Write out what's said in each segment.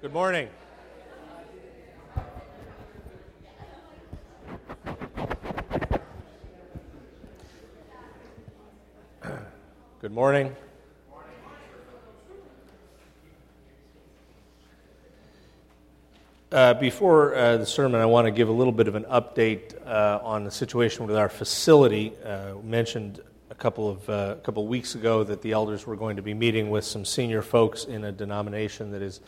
Good morning. Good morning. Uh, before uh, the sermon, I want to give a little bit of an update uh, on the situation with our facility. Uh, mentioned a couple of uh, a couple of weeks ago that the elders were going to be meeting with some senior folks in a denomination that is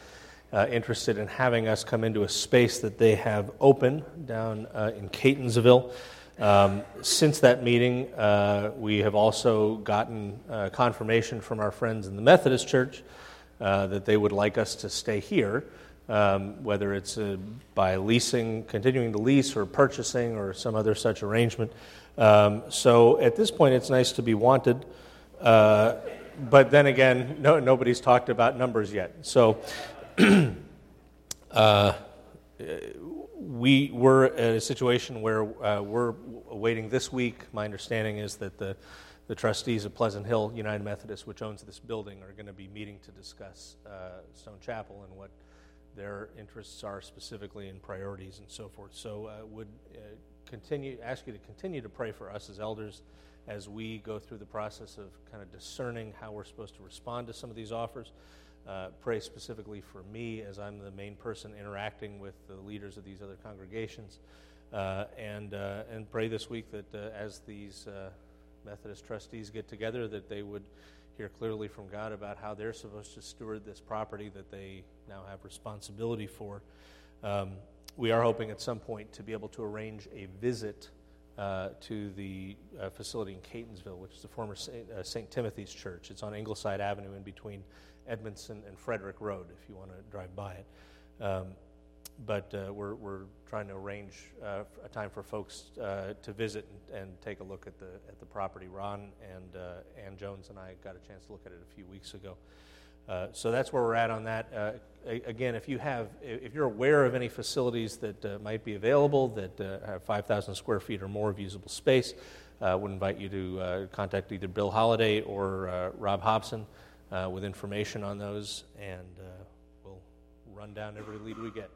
uh, interested in having us come into a space that they have open down in Catonsville. Um, since that meeting, we have also gotten confirmation from our friends in the Methodist Church that they would like us to stay here um, whether it's uh, by leasing, continuing to lease, or purchasing, or some other such arrangement. Um, so at this point, it's nice to be wanted. Uh, but then again, no, nobody's talked about numbers yet. So uh, we were in a situation where uh, we're waiting this week. My understanding is that the the trustees of Pleasant Hill United Methodist, which owns this building, are going to be meeting to discuss uh, Stone Chapel and what their interests are specifically in priorities and so forth. So uh, would uh, continue ask you to continue to pray for us as elders as we go through the process of kind of discerning how we're supposed to respond to some of these offers. Uh, pray specifically for me as I'm the main person interacting with the leaders of these other congregations. Uh, and, uh, and pray this week that uh, as these uh, Methodist trustees get together, that they would hear clearly from God about how they're supposed to steward this property that they now have responsibility for. Um, we are hoping at some point to be able to arrange a visit uh, to the uh, facility in Catonsville, which is the former St. Uh, Timothy's Church. It's on Ingleside Avenue in between Edmondson and Frederick Road, if you want to drive by it. Um, but uh, we're, we're trying to arrange uh, a time for folks uh, to visit and, and, take a look at the, at the property. Ron and uh, Ann Jones and I got a chance to look at it a few weeks ago. Uh, so that's where we're at on that. Uh, again, if you have, if you're aware of any facilities that might be available that have 5,000 square feet or more of usable space, I would invite you to contact either Bill Holliday or Rob Hobson with information on those, and we'll run down every lead we get.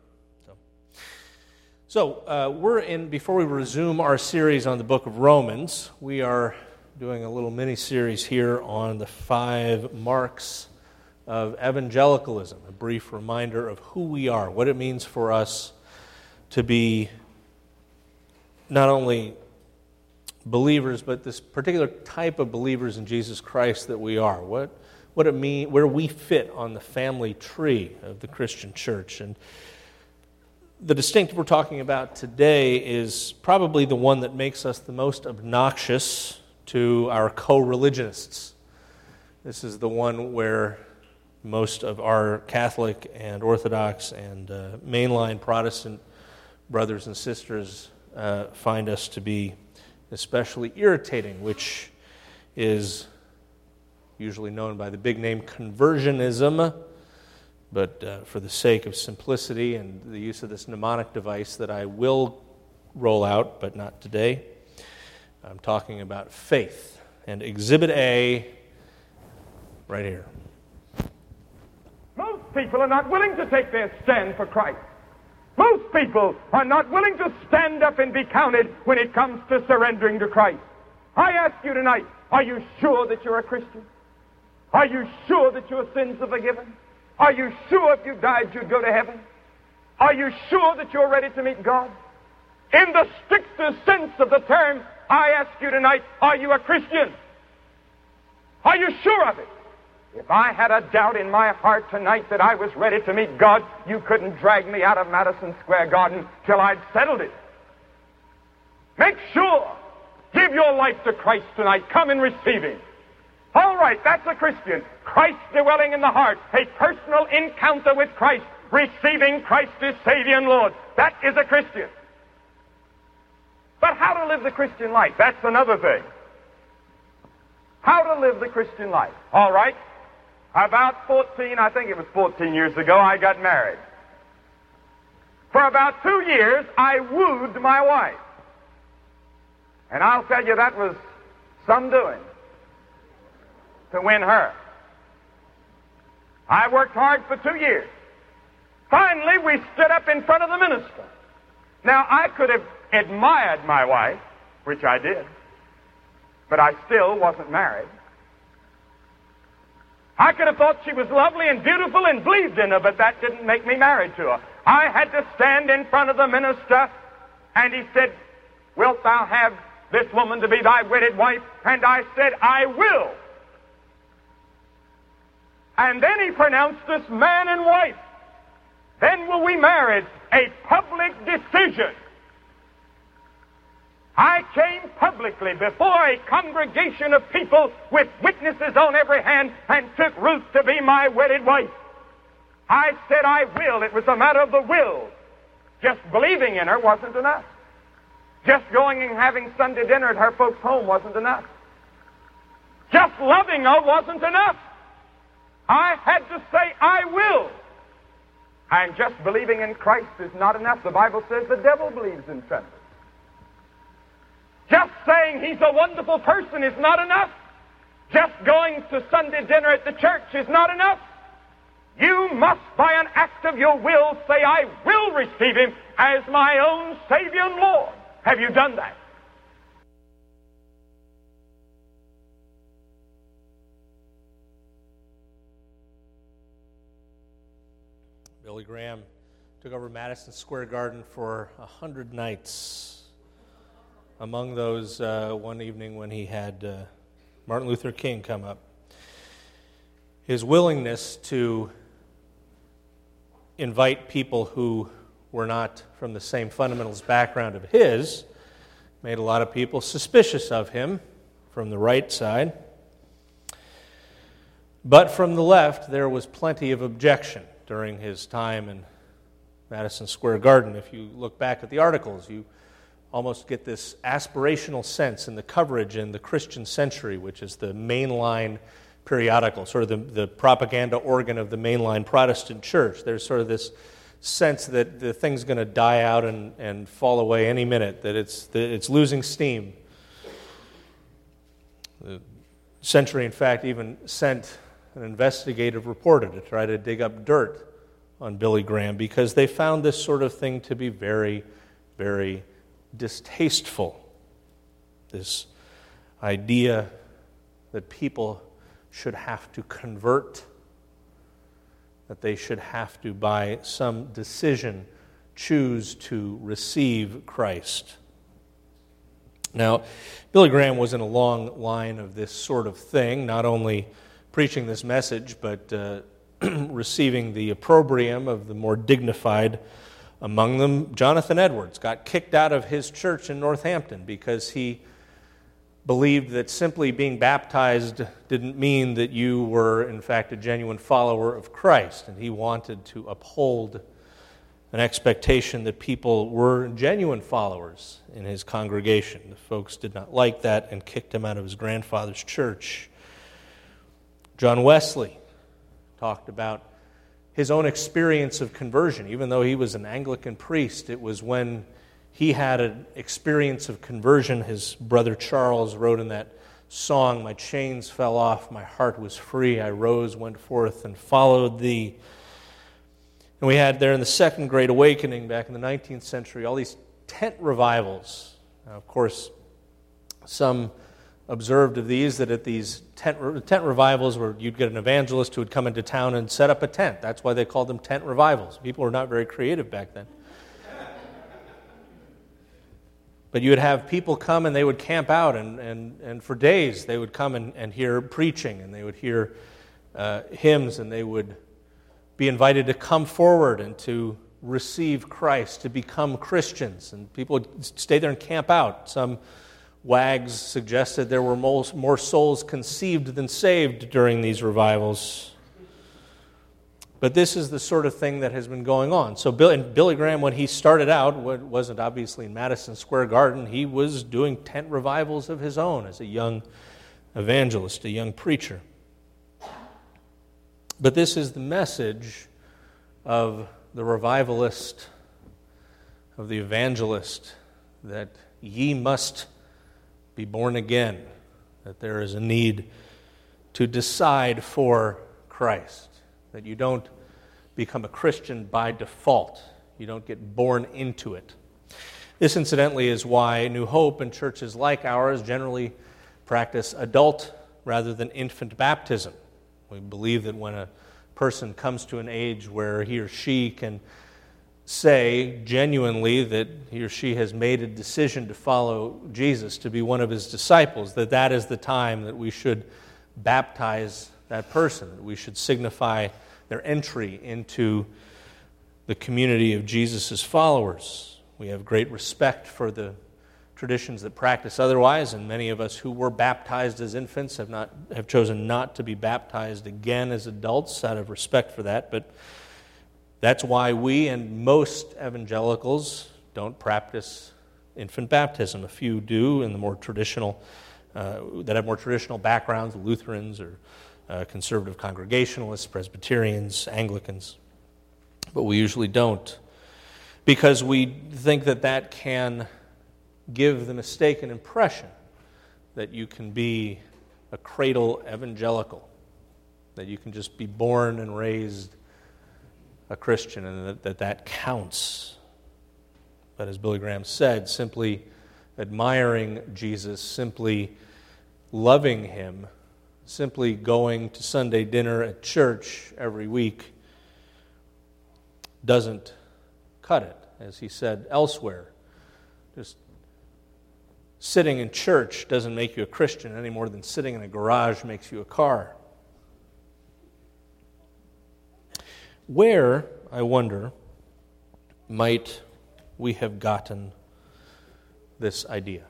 So, uh, we're in, before we resume our series on the book of Romans, we are doing a little mini series here on the five marks of evangelicalism, a brief reminder of who we are, what it means for us to be not only believers, but this particular type of believers in Jesus Christ that we are. What, what it mean, where we fit on the family tree of the Christian church. And the distinctive we're talking about today is probably the one that makes us the most obnoxious to our co religionists. This is the one where most of our Catholic and Orthodox and uh, mainline Protestant brothers and sisters uh, find us to be especially irritating, which is usually known by the big name conversionism but uh, for the sake of simplicity and the use of this mnemonic device that I will roll out, but not today, I'm talking about faith. And Exhibit A, right here. Most people are not willing to take their stand for Christ. Most people are not willing to stand up and be counted when it comes to surrendering to Christ. I ask you tonight, are you sure that you're a Christian? Are you sure that your sins are forgiven? Are you sure if you died you'd go to heaven? Are you sure that you're ready to meet God? In the strictest sense of the term, I ask you tonight, are you a Christian? Are you sure of it? If I had a doubt in my heart tonight that I was ready to meet God, you couldn't drag me out of Madison Square Garden till I'd settled it. Make sure. Give your life to Christ tonight. Come and receive Him. All right, that's a Christian. Christ dwelling in the heart, a personal encounter with Christ, receiving Christ as Savior and Lord. That is a Christian. But how to live the Christian life? That's another thing. How to live the Christian life. All right. About 14, I think it was 14 years ago, I got married. For about two years, I wooed my wife. And I'll tell you, that was some doing to win her. I worked hard for two years. Finally, we stood up in front of the minister. Now, I could have admired my wife, which I did, but I still wasn't married. I could have thought she was lovely and beautiful and believed in her, but that didn't make me married to her. I had to stand in front of the minister, and he said, Wilt thou have this woman to be thy wedded wife? And I said, I will. And then he pronounced us man and wife. Then will we marry, a public decision. I came publicly before a congregation of people with witnesses on every hand and took Ruth to be my wedded wife. I said I will. It was a matter of the will. Just believing in her wasn't enough. Just going and having Sunday dinner at her folks' home wasn't enough. Just loving her wasn't enough. I had to say, I will. And just believing in Christ is not enough. The Bible says the devil believes in trembles. Just saying he's a wonderful person is not enough. Just going to Sunday dinner at the church is not enough. You must, by an act of your will, say, I will receive him as my own Savior and Lord. Have you done that? Billy Graham took over Madison Square Garden for a hundred nights. Among those, uh, one evening when he had uh, Martin Luther King come up. His willingness to invite people who were not from the same fundamentalist background of his made a lot of people suspicious of him from the right side. But from the left, there was plenty of objection during his time in Madison Square Garden. If you look back at the articles, you almost get this aspirational sense in the coverage in the Christian Century, which is the mainline periodical, sort of the, the propaganda organ of the mainline Protestant church. There's sort of this sense that the thing's going to die out and, and fall away any minute, that it's, that it's losing steam. The Century, in fact, even sent an investigative reporter to try to dig up dirt on Billy Graham because they found this sort of thing to be very, very distasteful. This idea that people should have to convert, that they should have to, by some decision, choose to receive Christ. Now, Billy Graham was in a long line of this sort of thing, not only preaching this message, but uh, receiving the opprobrium of the more dignified among them. Jonathan Edwards got kicked out of his church in Northampton because he believed that simply being baptized didn't mean that you were, in fact, a genuine follower of Christ. And he wanted to uphold an expectation that people were genuine followers in his congregation. The folks did not like that and kicked him out of his grandfather's church. John Wesley talked about his own experience of conversion. Even though he was an Anglican priest, it was when he had an experience of conversion. His brother Charles wrote in that song, My chains fell off, my heart was free, I rose, went forth, and followed thee. And we had there in the Second Great Awakening back in the 19th century all these tent revivals. Now, of course, some observed of these that at these tent, tent revivals where you'd get an evangelist who would come into town and set up a tent. That's why they called them tent revivals. People were not very creative back then. But you would have people come and they would camp out, and, and, and for days they would come and, and hear preaching, and they would hear uh, hymns, and they would be invited to come forward and to receive Christ, to become Christians. And people would stay there and camp out. Some Wags suggested there were more souls conceived than saved during these revivals. But this is the sort of thing that has been going on. So, Billy Graham, when he started out, wasn't obviously in Madison Square Garden. He was doing tent revivals of his own as a young evangelist, a young preacher. But this is the message of the revivalist, of the evangelist, that ye must be born again, that there is a need to decide for Christ, that you don't become a Christian by default. You don't get born into it. This, incidentally, is why New Hope and churches like ours generally practice adult rather than infant baptism. We believe that when a person comes to an age where he or she can say genuinely that he or she has made a decision to follow Jesus, to be one of his disciples, that that is the time that we should baptize that person, that we should signify their entry into the community of Jesus' followers. We have great respect for the traditions that practice otherwise, and many of us who were baptized as infants have, not, have chosen not to be baptized again as adults out of respect for that. But that's why we and most evangelicals don't practice infant baptism. A few do in the more traditional, uh, that have more traditional backgrounds, Lutherans or uh, conservative Congregationalists, Presbyterians, Anglicans. But we usually don't because we think that that can give the mistaken impression that you can be a cradle evangelical, that you can just be born and raised a Christian and that that, that counts. But as Billy Graham said, simply admiring Jesus, simply loving him, simply going to Sunday dinner at church every week doesn't cut it, as he said elsewhere. Just sitting in church doesn't make you a Christian any more than sitting in a garage makes you a car. Where, I wonder, might we have gotten this idea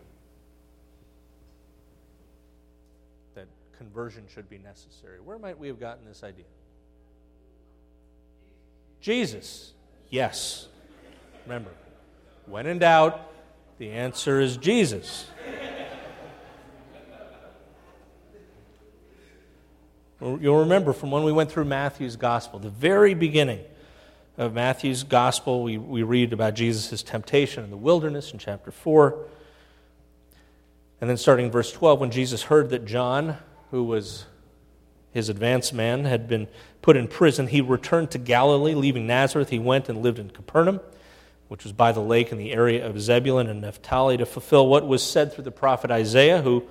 that conversion should be necessary? Where might we have gotten this idea? Jesus. Yes. Remember, when in doubt, the answer is Jesus. You'll remember from when we went through Matthew's gospel, the very beginning of Matthew's gospel, we, we read about Jesus' temptation in the wilderness in chapter 4. And then starting in verse 12, when Jesus heard that John, who was his advance man, had been put in prison, he returned to Galilee. Leaving Nazareth, he went and lived in Capernaum which was by the lake in the area of Zebulun and Naphtali, to fulfill what was said through the prophet Isaiah, who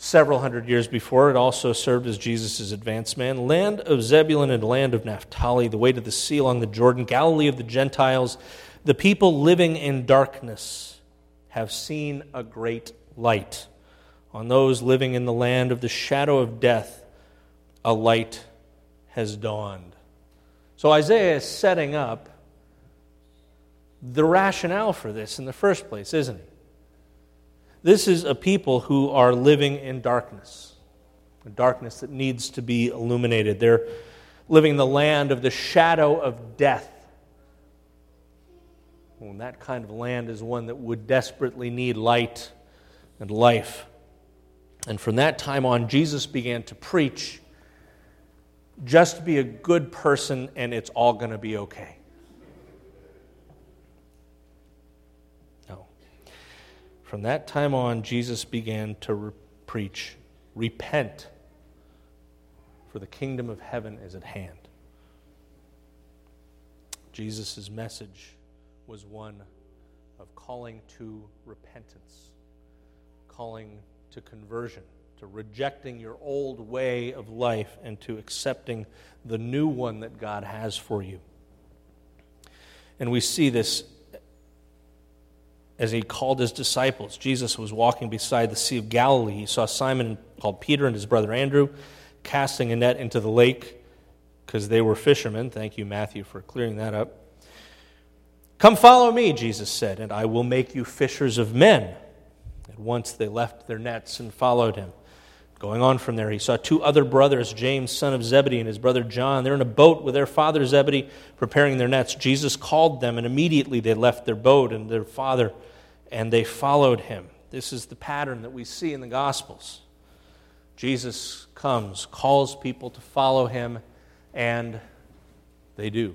several hundred years before It also served as Jesus' advance man. Land of Zebulun and land of Naphtali, the way to the sea along the Jordan, Galilee of the Gentiles, the people living in darkness have seen a great light. On those living in the land of the shadow of death, a light has dawned. So Isaiah is setting up the rationale for this in the first place, isn't he? This is a people who are living in darkness, a darkness that needs to be illuminated. They're living in the land of the shadow of death. And that kind of land is one that would desperately need light and life. And from that time on, Jesus began to preach just be a good person and it's all going to be okay. From that time on, Jesus began to re- preach repent, for the kingdom of heaven is at hand. Jesus' message was one of calling to repentance, calling to conversion, to rejecting your old way of life and to accepting the new one that God has for you. And we see this as he called his disciples. Jesus was walking beside the Sea of Galilee. He saw Simon called Peter and his brother Andrew casting a net into the lake because they were fishermen. Thank you, Matthew, for clearing that up. Come follow me, Jesus said, and I will make you fishers of men. At once they left their nets and followed him. Going on from there, he saw two other brothers, James, son of Zebedee, and his brother John. They're in a boat with their father Zebedee, preparing their nets. Jesus called them, and immediately they left their boat and their father and they followed him. This is the pattern that we see in the Gospels. Jesus comes, calls people to follow him, and they do.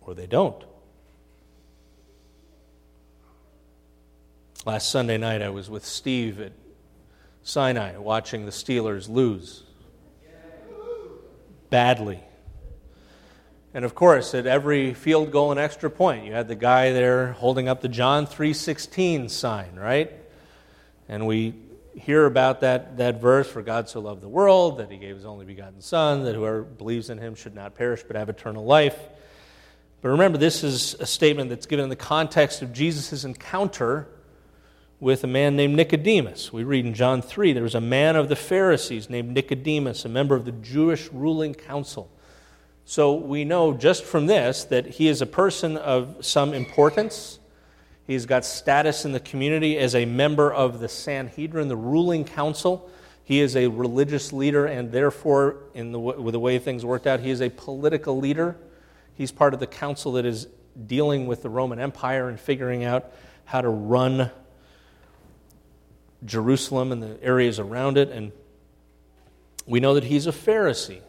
Or they don't. Last Sunday night, I was with Steve at Sinai watching the Steelers lose badly. And of course, at every field goal and extra point, you had the guy there holding up the John 3:16 sign, right? And we hear about that, that verse, for God so loved the world that he gave his only begotten Son, that whoever believes in him should not perish but have eternal life. But remember, this is a statement that's given in the context of Jesus' encounter with a man named Nicodemus. We read in John 3 there was a man of the Pharisees named Nicodemus, a member of the Jewish ruling council. So we know just from this that he is a person of some importance. He's got status in the community as a member of the Sanhedrin, the ruling council. He is a religious leader, and therefore, in the, with the way things worked out, he is a political leader. He's part of the council that is dealing with the Roman Empire and figuring out how to run Jerusalem and the areas around it. And we know that he's a Pharisee.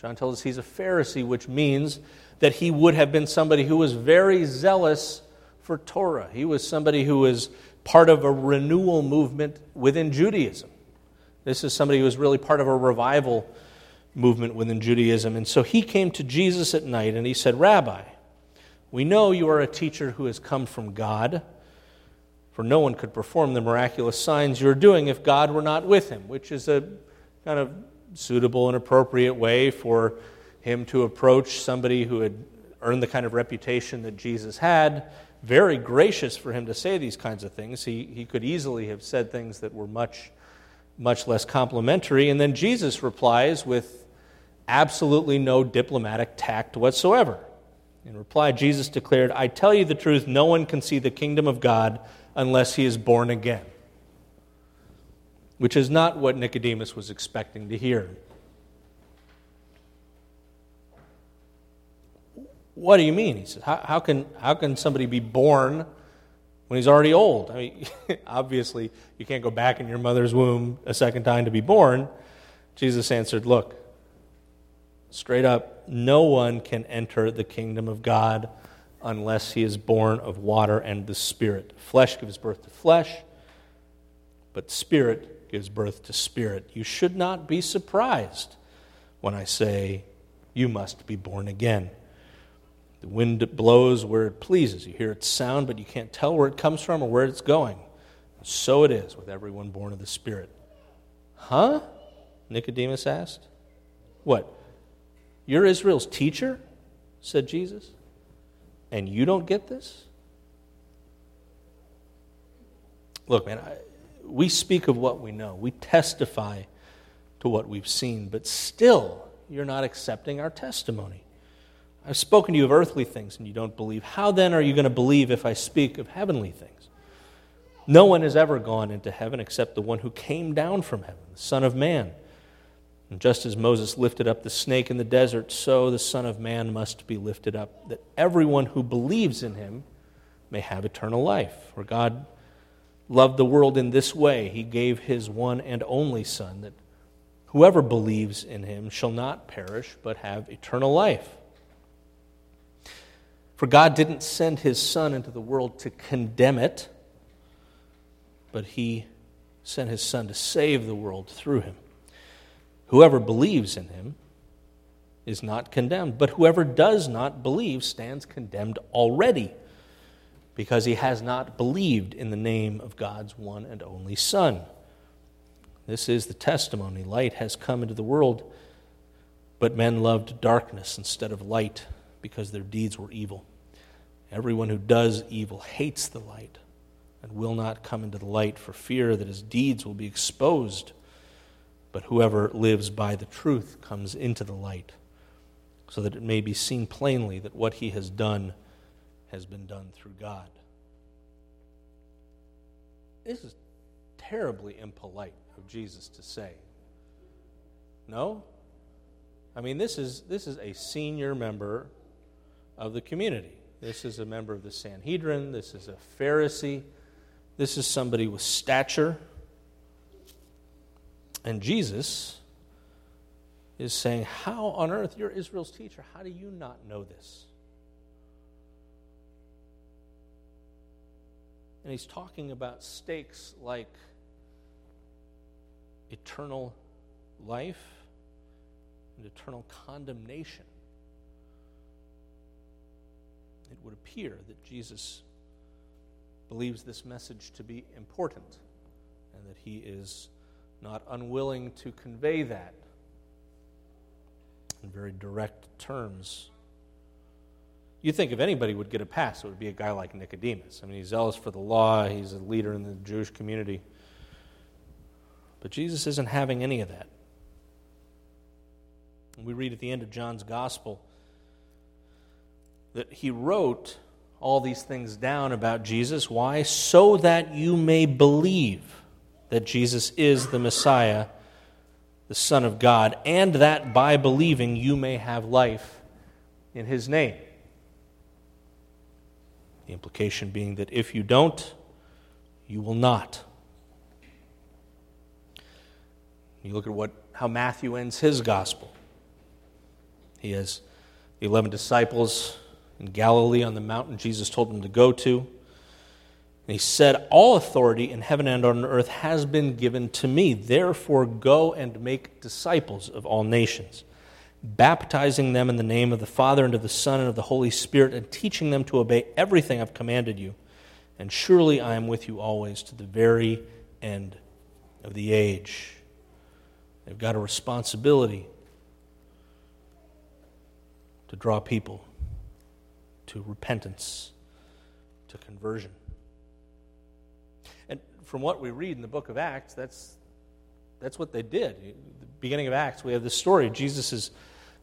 John tells us he's a Pharisee, which means that he would have been somebody who was very zealous for Torah. He was somebody who was part of a renewal movement within Judaism. This is somebody who was really part of a revival movement within Judaism. And so he came to Jesus at night and he said, Rabbi, we know you are a teacher who has come from God, for no one could perform the miraculous signs you're doing if God were not with him, which is a kind of suitable and appropriate way for him to approach somebody who had earned the kind of reputation that Jesus had. Very gracious for him to say these kinds of things. He, he could easily have said things that were much, much less complimentary. And then Jesus replies with absolutely no diplomatic tact whatsoever. In reply, Jesus declared, I tell you the truth, no one can see the kingdom of God unless he is born again which is not what Nicodemus was expecting to hear. What do you mean? He says, How, how, can, how can somebody be born when he's already old? I mean, obviously, you can't go back in your mother's womb a second time to be born. Jesus answered, Look, straight up, no one can enter the kingdom of God unless he is born of water and the Spirit. Flesh gives birth to flesh, but Spirit gives birth to spirit. You should not be surprised when I say, You must be born again. The wind blows where it pleases. You hear its sound, but you can't tell where it comes from or where it's going. So it is with everyone born of the Spirit. Huh? Nicodemus asked. What? You're Israel's teacher? said Jesus. And you don't get this? Look, man, I, we speak of what we know, we testify to what we've seen, but still, you're not accepting our testimony. I've spoken to you of earthly things and you don't believe. How then are you going to believe if I speak of heavenly things? No one has ever gone into heaven except the one who came down from heaven, the Son of Man. And just as Moses lifted up the snake in the desert, so the Son of Man must be lifted up, that everyone who believes in him may have eternal life. For God loved the world in this way he gave his one and only Son, that whoever believes in him shall not perish, but have eternal life. For God didn't send his Son into the world to condemn it, but he sent his Son to save the world through him. Whoever believes in him is not condemned, but whoever does not believe stands condemned already because he has not believed in the name of God's one and only Son. This is the testimony. Light has come into the world, but men loved darkness instead of light because their deeds were evil. Everyone who does evil hates the light and will not come into the light for fear that his deeds will be exposed. But whoever lives by the truth comes into the light, so that it may be seen plainly that what he has done has been done through God. This is terribly impolite of Jesus to say. No? I mean, this is, this is a senior member of the community. This is a member of the Sanhedrin. This is a Pharisee. This is somebody with stature. And Jesus is saying, How on earth, you're Israel's teacher, how do you not know this? And he's talking about stakes like eternal life and eternal condemnation. it would appear that Jesus believes this message to be important and that he is not unwilling to convey that in very direct terms. You think if anybody would get a pass, it would be a guy like Nicodemus. I mean, he's zealous for the law, he's a leader in the Jewish community. But Jesus isn't having any of that. And we read at the end of John's gospel that he wrote all these things down about Jesus. Why? So that you may believe that Jesus is the Messiah, the Son of God, and that by believing you may have life in his name. The implication being that if you don't, you will not. You look at what, how Matthew ends his gospel. He has the 11 disciples in Galilee on the mountain Jesus told them to go to. And he said, All authority in heaven and on earth has been given to me. Therefore, go and make disciples of all nations, baptizing them in the name of the Father and of the Son and of the Holy Spirit, and teaching them to obey everything I've commanded you. And surely I am with you always to the very end of the age. They've got a responsibility to draw people to repentance, to conversion. From what we read in the book of Acts, that's, that's what they did. the beginning of Acts, we have this story. Jesus'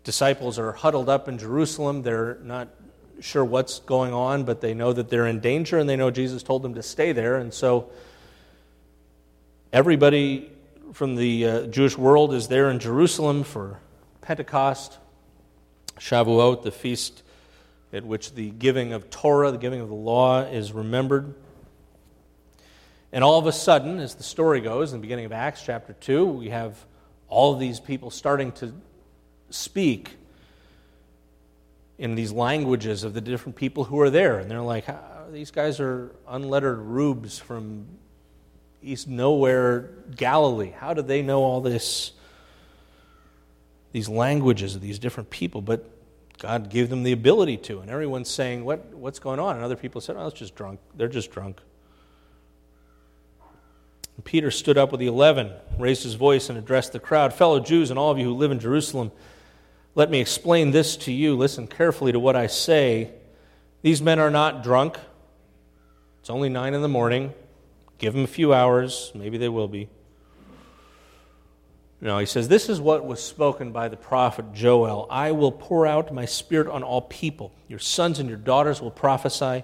disciples are huddled up in Jerusalem. They're not sure what's going on, but they know that they're in danger and they know Jesus told them to stay there. And so everybody from the uh, Jewish world is there in Jerusalem for Pentecost, Shavuot, the feast at which the giving of Torah, the giving of the law, is remembered. And all of a sudden, as the story goes, in the beginning of Acts chapter 2, we have all of these people starting to speak in these languages of the different people who are there. And they're like, ah, these guys are unlettered rubes from East Nowhere, Galilee. How do they know all this? These languages of these different people, but God gave them the ability to. And everyone's saying, what, What's going on? And other people said, Oh, it's just drunk. They're just drunk. And Peter stood up with the eleven, raised his voice, and addressed the crowd Fellow Jews and all of you who live in Jerusalem, let me explain this to you. Listen carefully to what I say. These men are not drunk. It's only nine in the morning. Give them a few hours. Maybe they will be. No, he says, This is what was spoken by the prophet Joel I will pour out my spirit on all people. Your sons and your daughters will prophesy.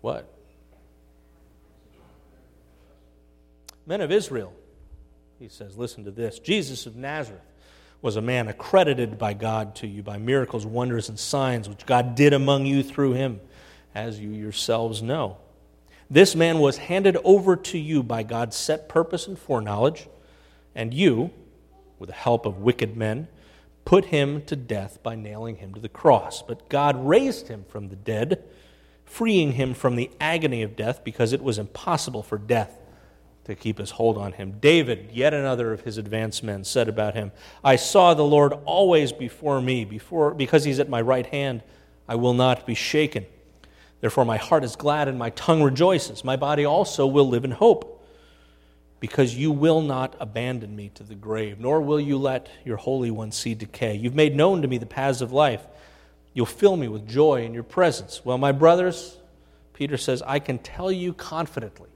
what? Men of Israel, he says, listen to this. Jesus of Nazareth was a man accredited by God to you by miracles, wonders, and signs which God did among you through him, as you yourselves know. This man was handed over to you by God's set purpose and foreknowledge and you, with the help of wicked men, put him to death by nailing him to the cross. But God raised him from the dead, freeing him from the agony of death because it was impossible for death to keep his hold on him. David, yet another of his advanced men, said about him, I saw the Lord always before me, before, because he's at my right hand, I will not be shaken. Therefore, my heart is glad and my tongue rejoices. My body also will live in hope because you will not abandon me to the grave, nor will you let your Holy One see decay. You've made known to me the paths of life. You'll fill me with joy in your presence. Well, my brothers, Peter says, I can tell you confidently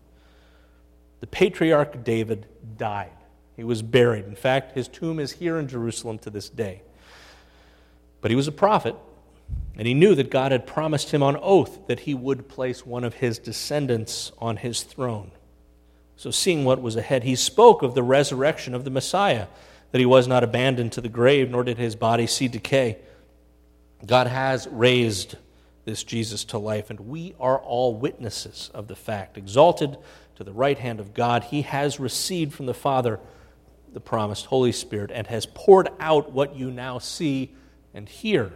the patriarch David died. He was buried. In fact, his tomb is here in Jerusalem to this day. But he was a prophet, and he knew that God had promised him on oath that he would place one of his descendants on his throne. So, seeing what was ahead, he spoke of the resurrection of the Messiah, that he was not abandoned to the grave, nor did his body see decay. God has raised this Jesus to life, and we are all witnesses of the fact. Exalted to the right hand of God, he has received from the Father the promised Holy Spirit and has poured out what you now see and hear.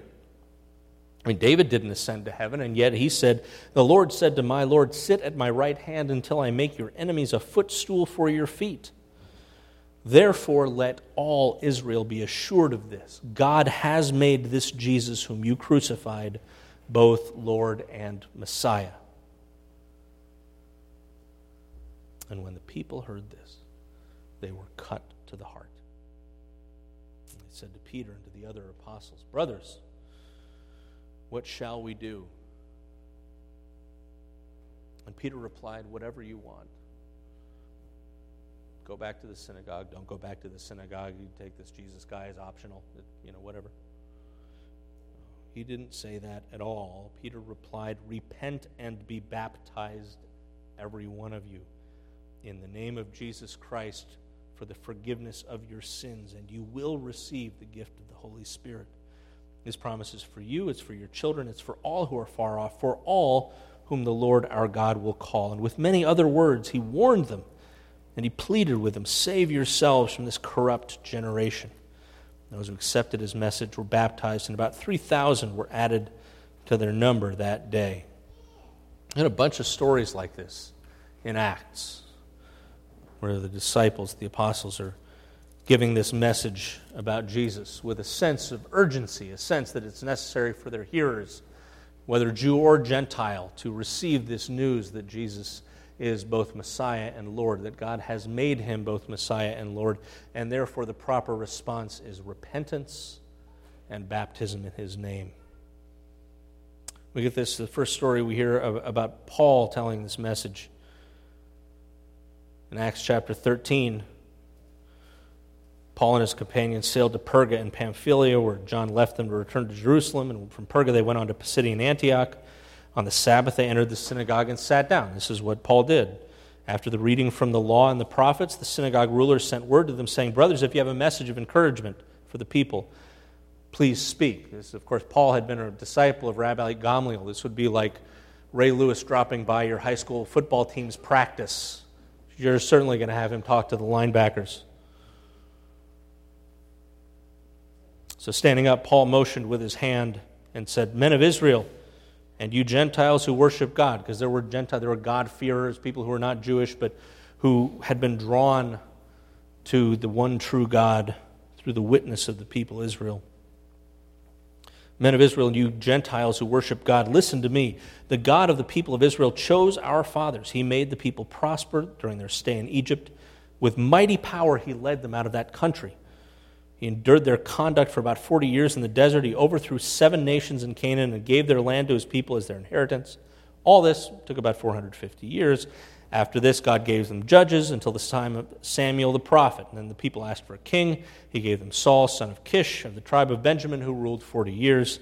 I mean, David didn't ascend to heaven, and yet he said, The Lord said to my Lord, Sit at my right hand until I make your enemies a footstool for your feet. Therefore, let all Israel be assured of this God has made this Jesus, whom you crucified, both Lord and Messiah. And when the people heard this, they were cut to the heart. And they said to Peter and to the other apostles, Brothers, what shall we do? And Peter replied, Whatever you want. Go back to the synagogue. Don't go back to the synagogue. You take this Jesus guy as optional, you know, whatever. He didn't say that at all. Peter replied, Repent and be baptized, every one of you, in the name of Jesus Christ for the forgiveness of your sins, and you will receive the gift of the Holy Spirit. His promise is for you, it's for your children, it's for all who are far off, for all whom the Lord our God will call. And with many other words, he warned them and he pleaded with them Save yourselves from this corrupt generation. Those who accepted his message were baptized, and about 3,000 were added to their number that day. And a bunch of stories like this in Acts, where the disciples, the apostles, are giving this message about Jesus with a sense of urgency, a sense that it's necessary for their hearers, whether Jew or Gentile, to receive this news that Jesus is both Messiah and Lord, that God has made him both Messiah and Lord, and therefore the proper response is repentance and baptism in his name. We get this, the first story we hear about Paul telling this message. In Acts chapter 13, Paul and his companions sailed to Perga and Pamphylia, where John left them to return to Jerusalem. And from Perga, they went on to Pisidian Antioch. On the Sabbath, they entered the synagogue and sat down. This is what Paul did. After the reading from the law and the prophets, the synagogue rulers sent word to them, saying, Brothers, if you have a message of encouragement for the people, please speak. This, of course, Paul had been a disciple of Rabbi Gamliel. This would be like Ray Lewis dropping by your high school football team's practice. You're certainly going to have him talk to the linebackers. So, standing up, Paul motioned with his hand and said, Men of Israel, and you Gentiles who worship God, because there were Gentiles, there were God-fearers, people who were not Jewish, but who had been drawn to the one true God through the witness of the people Israel. Men of Israel, you Gentiles who worship God, listen to me. The God of the people of Israel chose our fathers. He made the people prosper during their stay in Egypt. With mighty power, he led them out of that country he endured their conduct for about 40 years in the desert. He overthrew seven nations in Canaan and gave their land to his people as their inheritance. All this took about 450 years. After this, God gave them judges until the time of Samuel the prophet. And then the people asked for a king. He gave them Saul, son of Kish, of the tribe of Benjamin, who ruled 40 years.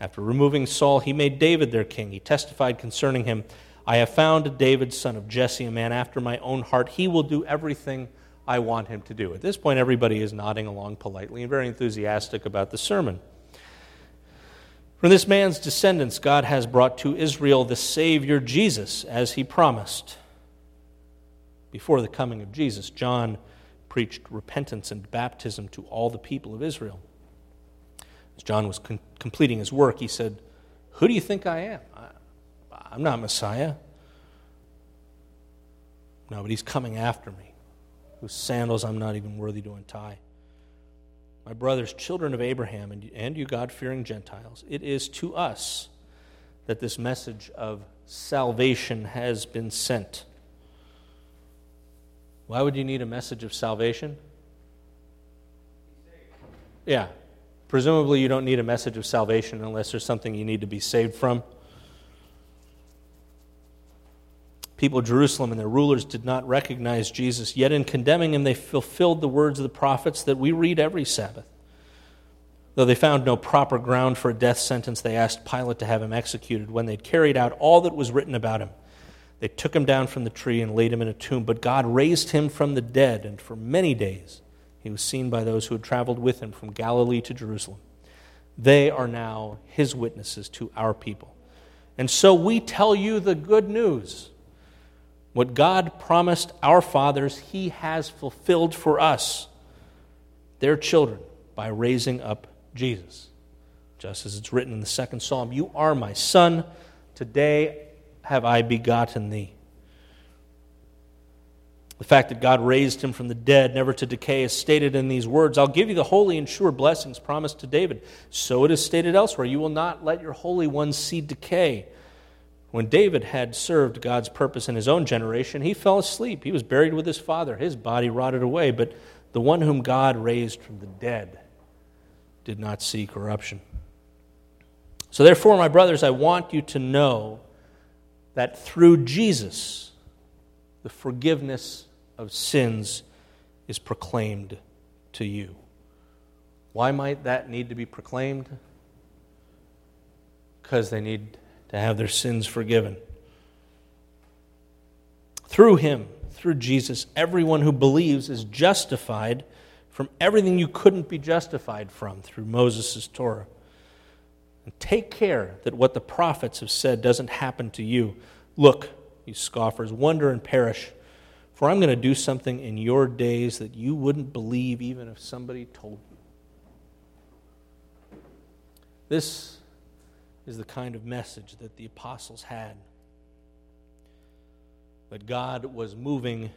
After removing Saul, he made David their king. He testified concerning him I have found David, son of Jesse, a man after my own heart. He will do everything I want him to do. At this point, everybody is nodding along politely and very enthusiastic about the sermon. From this man's descendants, God has brought to Israel the Savior Jesus, as he promised. Before the coming of Jesus, John preached repentance and baptism to all the people of Israel. As John was completing his work, he said, Who do you think I am? I, I'm not Messiah. No, but he's coming after me whose sandals I'm not even worthy to untie. My brothers, children of Abraham, and, and you God fearing Gentiles, it is to us that this message of salvation has been sent. Why would you need a message of salvation? Yeah. Presumably, you don't need a message of salvation unless there's something you need to be saved from. People of Jerusalem and their rulers did not recognize Jesus, yet in condemning him, they fulfilled the words of the prophets that we read every Sabbath. Though they found no proper ground for a death sentence, they asked Pilate to have him executed. When they'd carried out all that was written about him, they took him down from the tree and laid him in a tomb. But God raised him from the dead, and for many days he was seen by those who had traveled with him from Galilee to Jerusalem. They are now his witnesses to our people And so we tell you the good news. What God promised our fathers, He has fulfilled for us, their children, by raising up Jesus. Just as it's written in the second psalm You are my son, today have I begotten thee. The fact that God raised him from the dead, never to decay, is stated in these words I'll give you the holy and sure blessings promised to David. So it is stated elsewhere You will not let your Holy One's seed decay. When David had served God's purpose in his own generation, he fell asleep. He was buried with his father. His body rotted away, but the one whom God raised from the dead did not see corruption. So, therefore, my brothers, I want you to know that through Jesus, the forgiveness of sins is proclaimed to you. Why might that need to be proclaimed? Because they need to have their sins forgiven. Through him, through Jesus, everyone who believes is justified from everything you couldn't be justified from through Moses' Torah. And take care that what the prophets have said doesn't happen to you. Look, you scoffers, wonder and perish for I'm going to do something in your days that you wouldn't believe even if somebody told you. This is the kind of message that the apostles had. That God was moving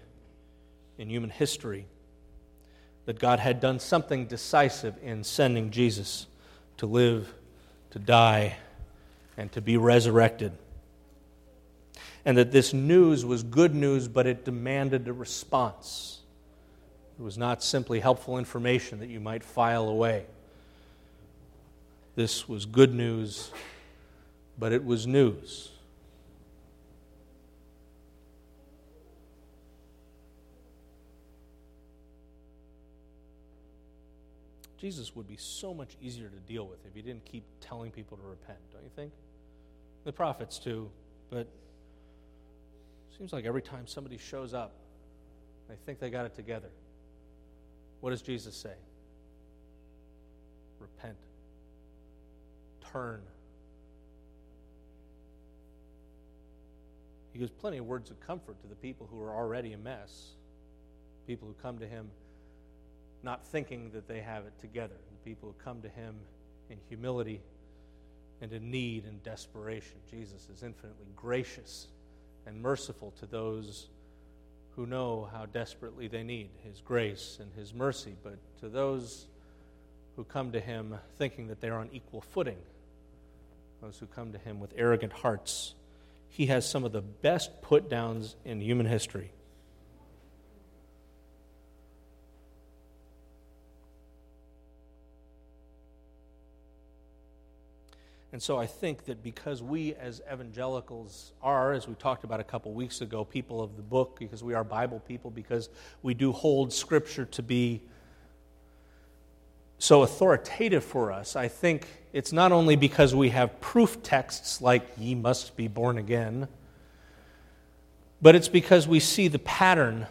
in human history, that God had done something decisive in sending Jesus to live, to die, and to be resurrected and that this news was good news, but it demanded a response. It was not simply helpful information that you might file away. This was good news, but it was news. Jesus would be so much easier to deal with if he didn't keep telling people to repent, don't you think? The prophets, too, but Seems like every time somebody shows up, they think they got it together. What does Jesus say? Repent. Turn. He gives plenty of words of comfort to the people who are already a mess, people who come to him not thinking that they have it together, the people who come to him in humility and in need and desperation. Jesus is infinitely gracious and merciful to those who know how desperately they need His grace and His mercy, but to those who come to Him thinking that they're on equal footing, those who come to Him with arrogant hearts, He has some of the best put downs in human history. And so I think that because we as evangelicals are, as we talked about a couple weeks ago, people of the book, because we are Bible people, because we do hold Scripture to be so authoritative for us, I think it's not only because we have proof texts like, ye must be born again, but it's because we see the pattern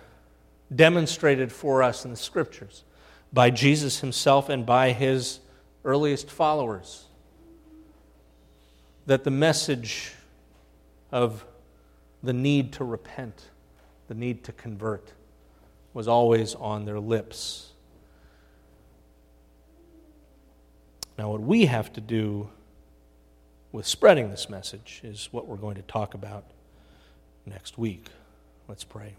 demonstrated for us in the Scriptures by Jesus himself and by his earliest followers that the message of the need to repent, the need to convert, was always on their lips. Now, what we have to do with spreading this message is what we're going to talk about next week. Let's pray.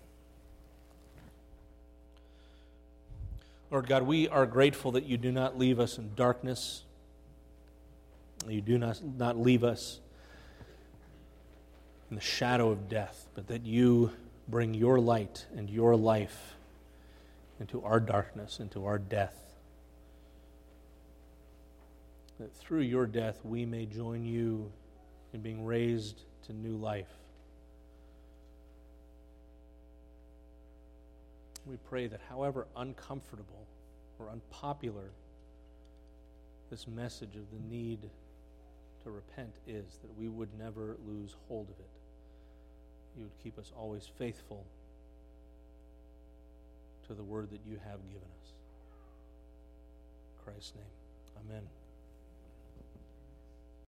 Lord God, we are grateful that you do not leave us in darkness you do not, not leave us in the shadow of death, but that you bring your light and your life into our darkness, into our death. That through your death we may join you in being raised to new life. We pray that however uncomfortable or unpopular this message of the need to repent is, that we would never lose hold of it. You would keep us always faithful to the word that you have given us. In Christ's name, amen.